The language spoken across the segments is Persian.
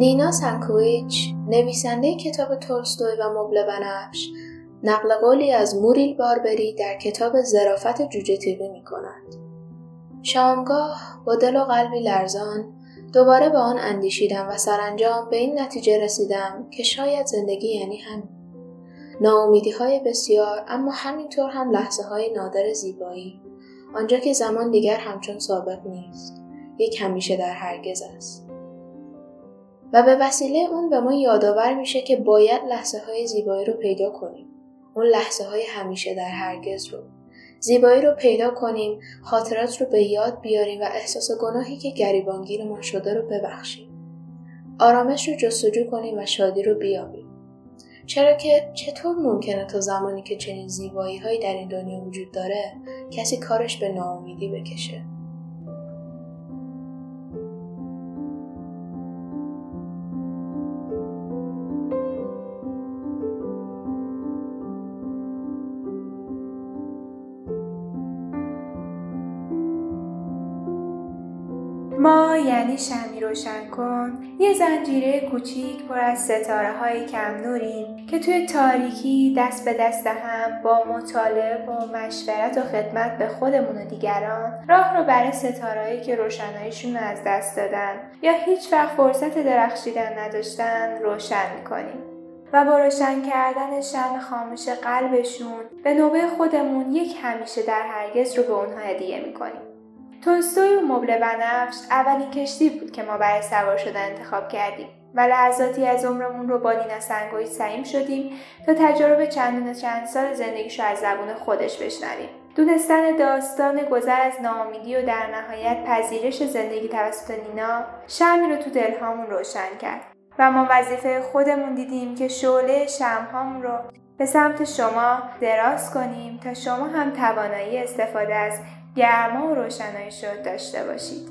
نینا سنکویچ نویسنده کتاب تولستوی و مبل بنفش نقل قولی از موریل باربری در کتاب زرافت جوجه تیغی می کند. شامگاه با دل و قلبی لرزان دوباره به آن اندیشیدم و سرانجام به این نتیجه رسیدم که شاید زندگی یعنی همین. ناامیدی های بسیار اما همینطور هم لحظه های نادر زیبایی آنجا که زمان دیگر همچون سابق نیست یک همیشه در هرگز است و به وسیله اون به ما یادآور میشه که باید لحظه های زیبایی رو پیدا کنیم. اون لحظه های همیشه در هرگز رو. زیبایی رو پیدا کنیم خاطرات رو به یاد بیاریم و احساس گناهی که گریبانگیر ما شده رو ببخشیم. آرامش رو جستجو کنیم و شادی رو بیابیم. چرا که چطور ممکنه تا زمانی که چنین زیبایی هایی در این دنیا وجود داره کسی کارش به ناامیدی بکشه؟ ما یعنی شمی روشن کن. یه زنجیره کوچیک پر از ستاره های کم نوریم که توی تاریکی دست به دست هم با مطالعه و مشورت و خدمت به خودمون و دیگران راه رو برای ستارهایی که روشناییشون رو از دست دادن یا هیچ وقت فرصت درخشیدن نداشتن روشن می‌کنیم. و با روشن کردن شم خاموش قلبشون به نوبه خودمون یک همیشه در هرگز رو به اونها هدیه می‌کنیم. تولستوی و مبل بنفش اولین کشتی بود که ما برای سوار شدن انتخاب کردیم و لحظاتی از عمرمون رو با نینا سنگوی سعیم شدیم تا تجربه چندین چند سال زندگیش رو از زبون خودش بشنویم. دونستن داستان گذر از ناامیدی و در نهایت پذیرش زندگی توسط نینا شمی رو تو دلهامون روشن کرد و ما وظیفه خودمون دیدیم که شعله شمهامون رو به سمت شما دراز کنیم تا شما هم توانایی استفاده از گرما و روشنایی شد داشته باشید.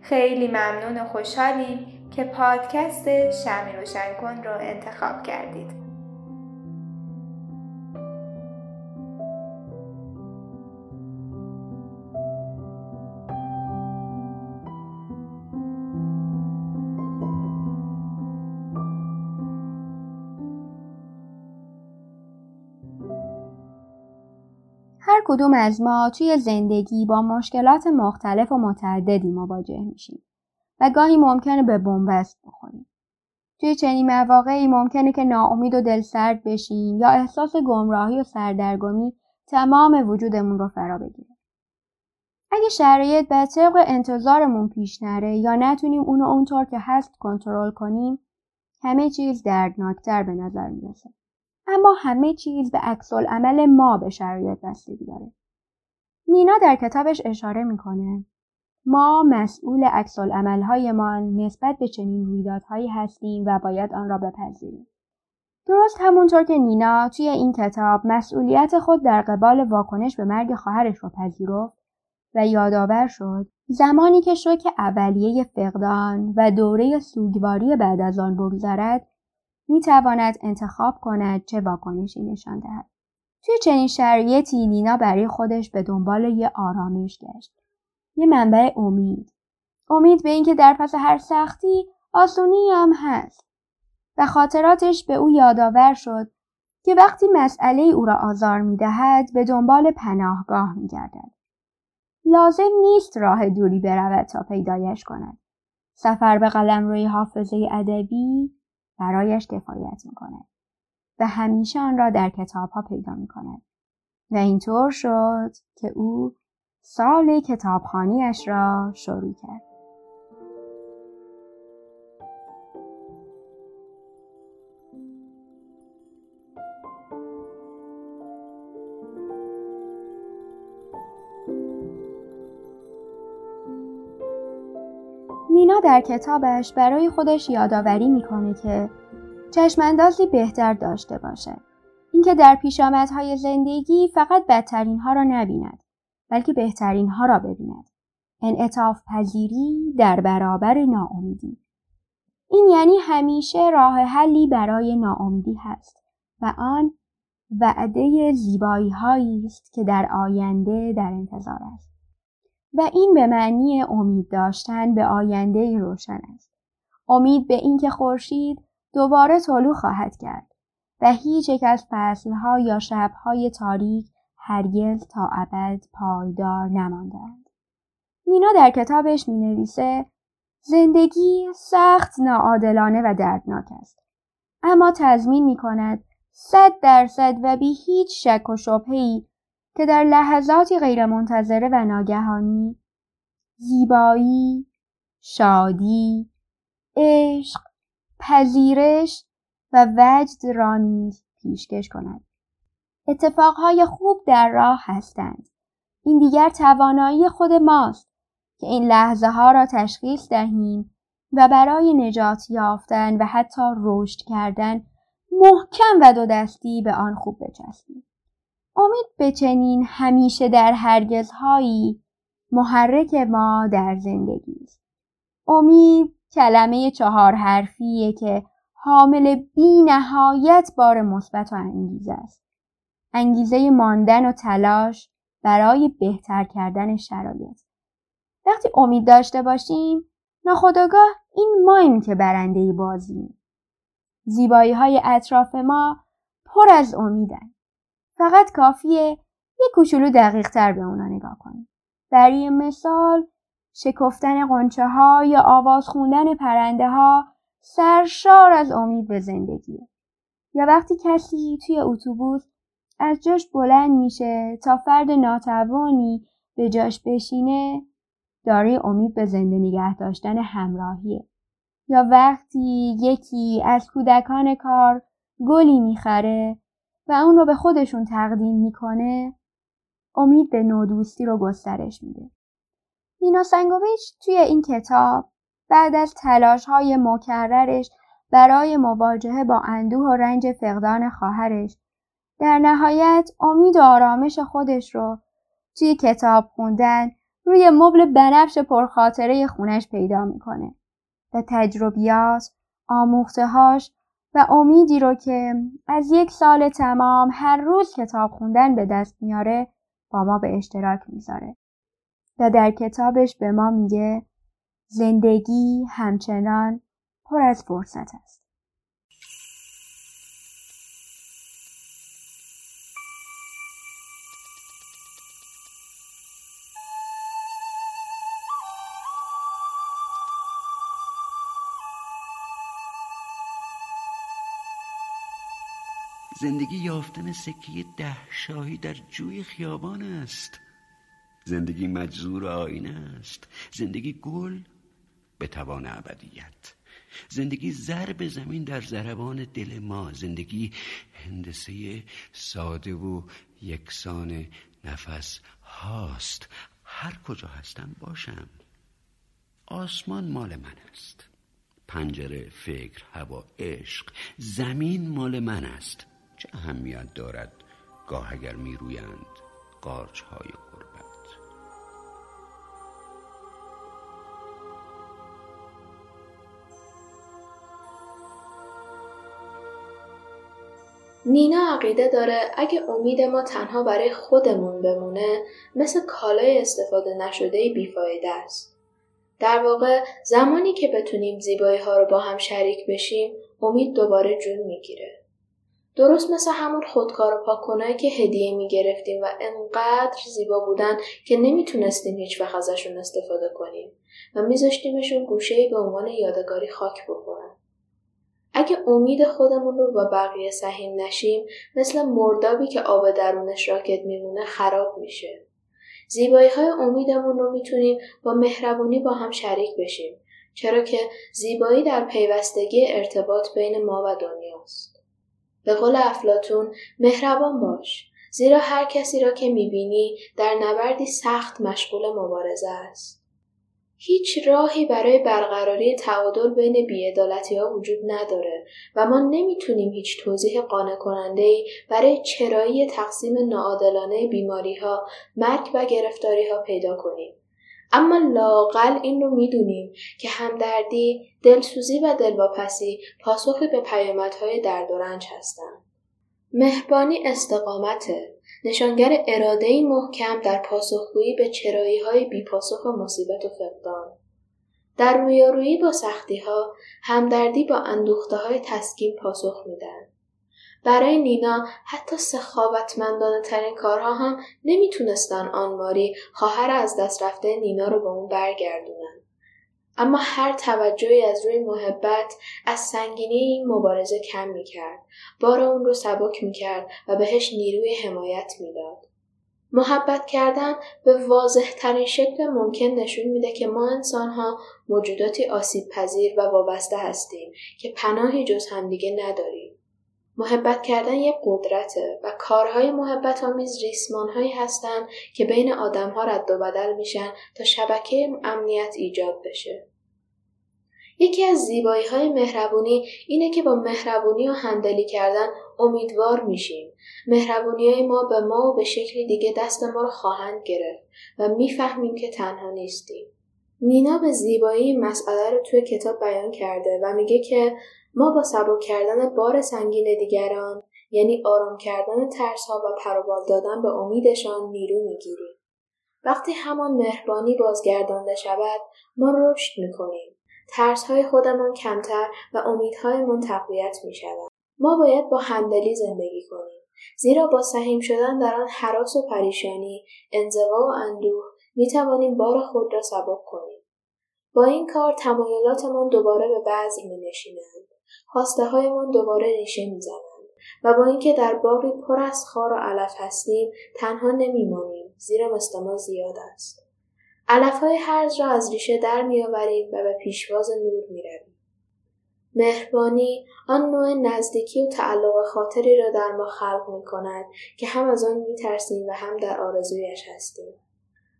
خیلی ممنون و خوشحالیم که پادکست شمی روشن کن رو انتخاب کردید. کدوم از ما توی زندگی با مشکلات مختلف و متعددی مواجه میشیم و گاهی ممکنه به بنبست بخوریم. توی چنین مواقعی ممکنه که ناامید و دلسرد بشیم یا احساس گمراهی و سردرگمی تمام وجودمون رو فرا بگیره. اگه شرایط به طبق انتظارمون پیش نره یا نتونیم اونو اونطور که هست کنترل کنیم همه چیز دردناکتر به نظر می‌رسه. اما همه چیز به عکس عمل ما به شرایط بستگی داره. نینا در کتابش اشاره می‌کنه ما مسئول عکس ما نسبت به چنین رویدادهایی هستیم و باید آن را بپذیریم. درست همونطور که نینا توی این کتاب مسئولیت خود در قبال واکنش به مرگ خواهرش را پذیرفت و یادآور شد زمانی که شوک اولیه فقدان و دوره سوگواری بعد از آن بگذرد می تواند انتخاب کند چه واکنشی نشان دهد. توی چنین شرایطی نینا برای خودش به دنبال یه آرامش گشت. یه منبع امید. امید به اینکه در پس هر سختی آسونی هم هست. و خاطراتش به او یادآور شد که وقتی مسئله او را آزار می دهد به دنبال پناهگاه می گردد. لازم نیست راه دوری برود تا پیدایش کند. سفر به قلم روی حافظه ادبی برایش کفایت می‌کند و همیشه آن را در کتاب ها پیدا می کند. و اینطور شد که او سال کتابخانیش را شروع کرد. نینا در کتابش برای خودش یادآوری می‌کنه که چشماندازی بهتر داشته باشه. اینکه در پیشامدهای زندگی فقط بدترین ها را نبیند بلکه بهترین ها را ببیند. انعطاف پذیری در برابر ناامیدی. این یعنی همیشه راه حلی برای ناامیدی هست و آن وعده زیبایی هایی است که در آینده در انتظار است. و این به معنی امید داشتن به آینده روشن است. امید به اینکه خورشید دوباره طلوع خواهد کرد و هیچ یک از فصلها یا شبهای تاریک هرگز تا ابد پایدار نماندند. نینا در کتابش می نویسه زندگی سخت ناعادلانه و دردناک است. اما تضمین می کند صد درصد و بی هیچ شک و شبهی که در لحظاتی غیرمنتظره و ناگهانی زیبایی، شادی، عشق، پذیرش و وجد را نیز پیشکش کند. اتفاقهای خوب در راه هستند. این دیگر توانایی خود ماست که این لحظه ها را تشخیص دهیم و برای نجات یافتن و حتی رشد کردن محکم و دو دستی به آن خوب بچسبیم. امید به چنین همیشه در هرگزهایی محرک ما در زندگی است. امید کلمه چهار حرفیه که حامل بی نهایت بار مثبت و انگیزه است. انگیزه ماندن و تلاش برای بهتر کردن شرایط. وقتی امید داشته باشیم ناخداگاه این مایم که برنده بازیم. زیبایی های اطراف ما پر از امیدن. فقط کافیه یک کوچولو دقیق تر به اونا نگاه کنیم. برای مثال شکفتن قنچه ها یا آواز خوندن پرنده ها سرشار از امید به زندگیه. یا وقتی کسی توی اتوبوس از جاش بلند میشه تا فرد ناتوانی به جاش بشینه داره امید به زنده نگه داشتن همراهیه. یا وقتی یکی از کودکان کار گلی می‌خره و اون رو به خودشون تقدیم می‌کنه امید به نودوستی رو گسترش میده. نینا سنگویچ توی این کتاب بعد از تلاش های مکررش برای مواجهه با اندوه و رنج فقدان خواهرش در نهایت امید و آرامش خودش رو توی کتاب خوندن روی مبل بنفش پرخاطره خونش پیدا می‌کنه و تجربیات، آموختهاش و امیدی رو که از یک سال تمام هر روز کتاب خوندن به دست میاره با ما به اشتراک می‌ذاره. و در کتابش به ما میگه زندگی همچنان پر از فرصت است. زندگی یافتن سکه ده شاهی در جوی خیابان است زندگی مجزور آینه است. زندگی گل به توان ابدیت. زندگی ضرب زمین در ضربان دل ما. زندگی هندسه ساده و یکسان نفس هاست. هر کجا هستم باشم. آسمان مال من است. پنجره فکر هوا عشق زمین مال من است. چه اهمیت دارد گاه اگر می رویند قارچ های غربت نینا عقیده داره اگه امید ما تنها برای خودمون بمونه مثل کالای استفاده نشده بیفایده است. در واقع زمانی که بتونیم زیبایی ها رو با هم شریک بشیم امید دوباره جون می‌گیره. درست مثل همون خودکار و پاکنایی که هدیه می‌گرفتیم و انقدر زیبا بودن که نمی‌تونستیم هیچ وقت ازشون استفاده کنیم و میذاشتیمشون گوشه به عنوان یادگاری خاک بخورن. اگه امید خودمون رو با بقیه سهیم نشیم مثل مردابی که آب درونش راکت میمونه خراب میشه. زیبایی های امیدمون رو می‌تونیم با مهربونی با هم شریک بشیم چرا که زیبایی در پیوستگی ارتباط بین ما و دنیاست. به قول افلاتون مهربان باش زیرا هر کسی را که می‌بینی در نبردی سخت مشغول مبارزه است. هیچ راهی برای برقراری تعادل بین بیعدالتی ها وجود نداره و ما نمی‌تونیم هیچ توضیح قانع کننده برای چرایی تقسیم ناعادلانه بیماری ها، مرگ و گرفتاری ها پیدا کنیم. اما لاقل این رو می‌دونیم که همدردی، دلسوزی و دلواپسی پاسخی به پیامدهای درد و رنج هستند. مهربانی استقامته نشانگر اراده محکم در پاسخگویی به چرایی های بیپاسخ و مصیبت و فقدان. در رویارویی با سختی ها همدردی با اندوخته های تسکین پاسخ میدن. برای نینا حتی سخاوتمندانه ترین کارها هم نمی‌تونستن آنماری خواهر از دست رفته نینا رو به اون برگردونن. اما هر توجهی از روی محبت از سنگینی این مبارزه کم می‌کرد. بار اون رو سبک می‌کرد و بهش نیروی حمایت می‌داد. محبت کردن به واضح ترین شکل ممکن نشون میده که ما انسان ها موجوداتی آسیب پذیر و وابسته هستیم که پناهی جز همدیگه نداریم. محبت کردن یک قدرته و کارهای محبت آمیز ریسمان هایی هستند که بین آدم ها رد و بدل میشن تا شبکه امنیت ایجاد بشه. یکی از زیبایی های مهربونی اینه که با مهربونی و هندلی کردن امیدوار میشیم. مهربونی های ما به ما و به شکلی دیگه دست ما رو خواهند گرفت و می‌فهمیم که تنها نیستیم. نینا به زیبایی مسئله رو توی کتاب بیان کرده و میگه که ما با سبک کردن بار سنگین دیگران یعنی آرام کردن ترس ها و پروبال دادن به امیدشان نیرو می‌گیریم. وقتی همان مهربانی بازگردانده شود ما رشد می‌کنیم. ترس های خودمان کمتر و امیدهایمان تقویت می شود. ما باید با همدلی زندگی کنیم. زیرا با سهیم شدن در آن حراس و پریشانی، انزوا و اندوه می توانیم بار خود را سبک کنیم. با این کار تمایلاتمان دوباره به بعض می نشینند. خواسته هایمان دوباره ریشه می زنند. و با اینکه در باقی پر از خار و علف هستیم تنها نمیمانیم زیرا ما زیاد است علفهای هرز را از ریشه در میآوریم و به پیشواز نور می‌رویم مهربانی آن نوع نزدیکی و تعلق خاطری را در ما خلق می کند که هم از آن می ترسیم و هم در آرزویش هستیم.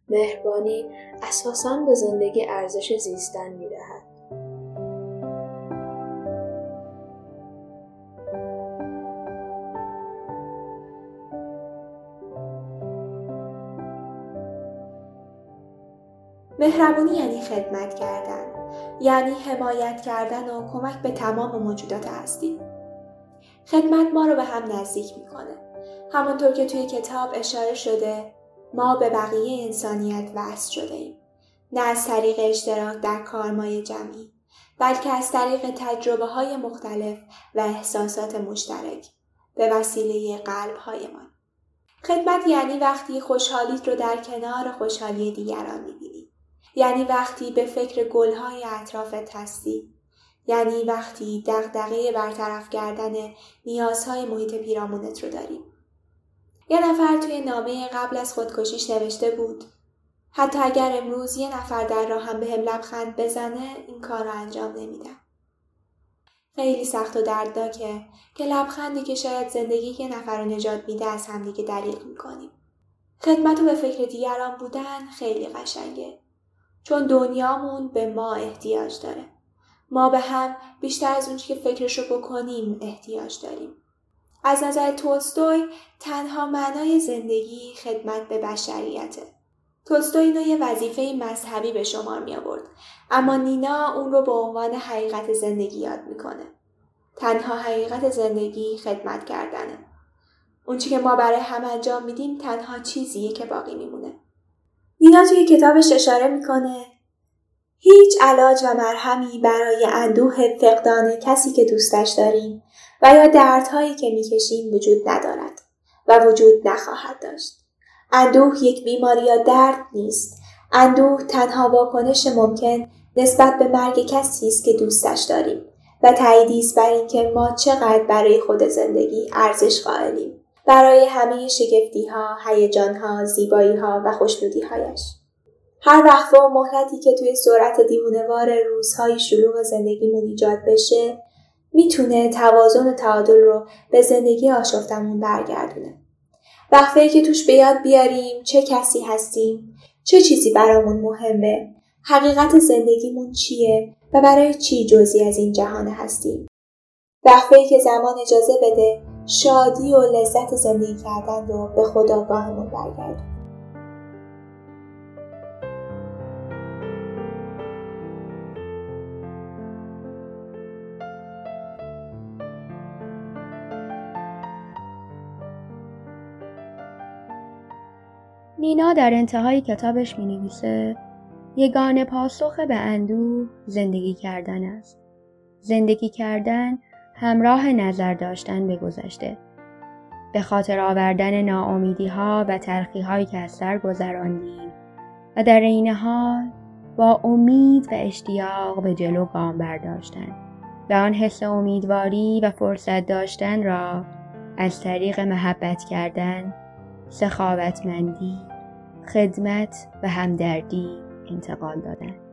مهربانی اساساً به زندگی ارزش زیستن می دهد. مهربونی یعنی خدمت کردن یعنی حمایت کردن و کمک به تمام موجودات هستی خدمت ما رو به هم نزدیک می‌کنه همانطور که توی کتاب اشاره شده ما به بقیه انسانیت وصل شده ایم نه از طریق اشتراک در کارمای جمعی بلکه از طریق تجربه های مختلف و احساسات مشترک به وسیله قلب هایمان. خدمت یعنی وقتی خوشحالیت رو در کنار خوشحالی دیگران می‌بینی. یعنی وقتی به فکر گلهای اطرافت هستی یعنی وقتی دغدغه برطرف کردن نیازهای محیط پیرامونت رو داری. یه نفر توی نامه قبل از خودکشیش نوشته بود حتی اگر امروز یه نفر در راه هم به هم لبخند بزنه این کار رو انجام نمیدم. خیلی سخت و دردناکه که لبخندی که شاید زندگی یه نفر رو نجات میده از همدیگه دریغ می‌کنیم. خدمت و به فکر دیگران بودن خیلی قشنگه. چون دنیامون به ما احتیاج داره. ما به هم بیشتر از اونچه که فکرشو بکنیم احتیاج داریم. از نظر تولستوی تنها معنای زندگی خدمت به بشریته. تولستوی اینو یه وظیفه مذهبی به شمار می آورد اما نینا اون رو به عنوان حقیقت زندگی یاد می‌کنه. تنها حقیقت زندگی خدمت کردنه. اون که ما برای هم انجام میدیم تنها چیزیه که باقی میمونه. نینا توی کتابش اشاره می‌کنه هیچ علاج و مرهمی برای اندوه فقدان کسی که دوستش داریم و یا دردهایی که می‌کشیم وجود ندارد و وجود نخواهد داشت. اندوه یک بیماری یا درد نیست. اندوه تنها واکنش ممکن نسبت به مرگ کسی است که دوستش داریم و تاییدی است بر اینکه ما چقدر برای خود زندگی ارزش قائلیم. برای همه شگفتی ها، هیجان ها، زیبایی ها و خوشنودی هایش. هر وقت و مهلتی که توی سرعت دیوونوار روزهای شلوغ زندگیمون ایجاد بشه می‌تونه توازن و تعادل رو به زندگی آشفتمون برگردونه. وقفه که توش به یاد بیاریم چه کسی هستیم، چه چیزی برامون مهمه، حقیقت زندگیمون چیه و برای چی جزی از این جهان هستیم. وقفه که زمان اجازه بده شادی و لذت زندگی کردن رو به خداگاهمون برگردون نینا در انتهای کتابش می نویسه یگانه پاسخ به اندوه زندگی کردن است. زندگی کردن همراه نظر داشتن به گذشته. به خاطر آوردن ناامیدی ها و تلخی هایی که از سر گذراندیم و در این حال با امید و اشتیاق به جلو گام برداشتن و آن حس امیدواری و فرصت داشتن را از طریق محبت کردن، سخاوتمندی، خدمت و همدردی انتقال دادن.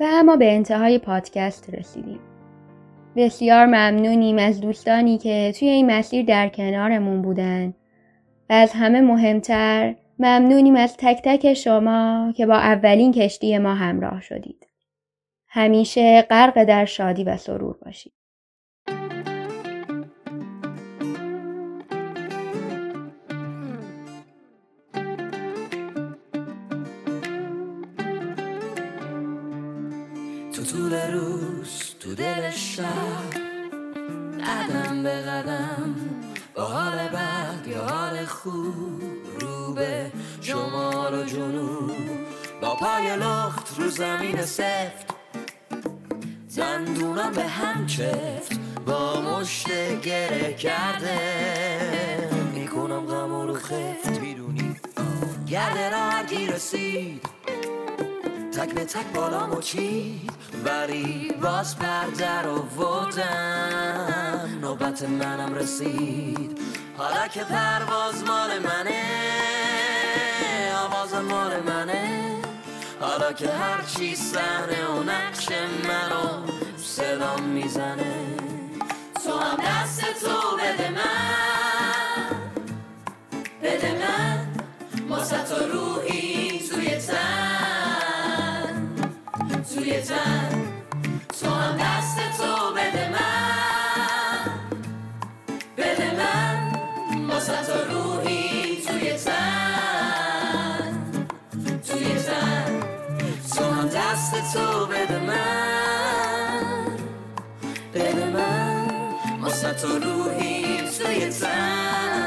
و اما به انتهای پادکست رسیدیم. بسیار ممنونیم از دوستانی که توی این مسیر در کنارمون بودن و از همه مهمتر ممنونیم از تک تک شما که با اولین کشتی ما همراه شدید. همیشه غرق در شادی و سرور باشید. طول روز تو دل شب. قدم به قدم با حال بد یا حال خوب رو به شمال و جنوب. با پای لخت رو زمین سفت. دندونم به هم چفت. با مشت گره کرده. می‌کنم غم رو خفت. می‌دونی. گرد را رسید. تک به تک بالا چید. ولی باز پردر آوردم. نوبت منم رسید. حالا که پرواز مال منه آواز مال منه. حالا که هرچی صحنه و نقش منو صدا می‌زنه. تو هم دست تو بده من. بده من. واسه تو روحی co druhým stojí sám.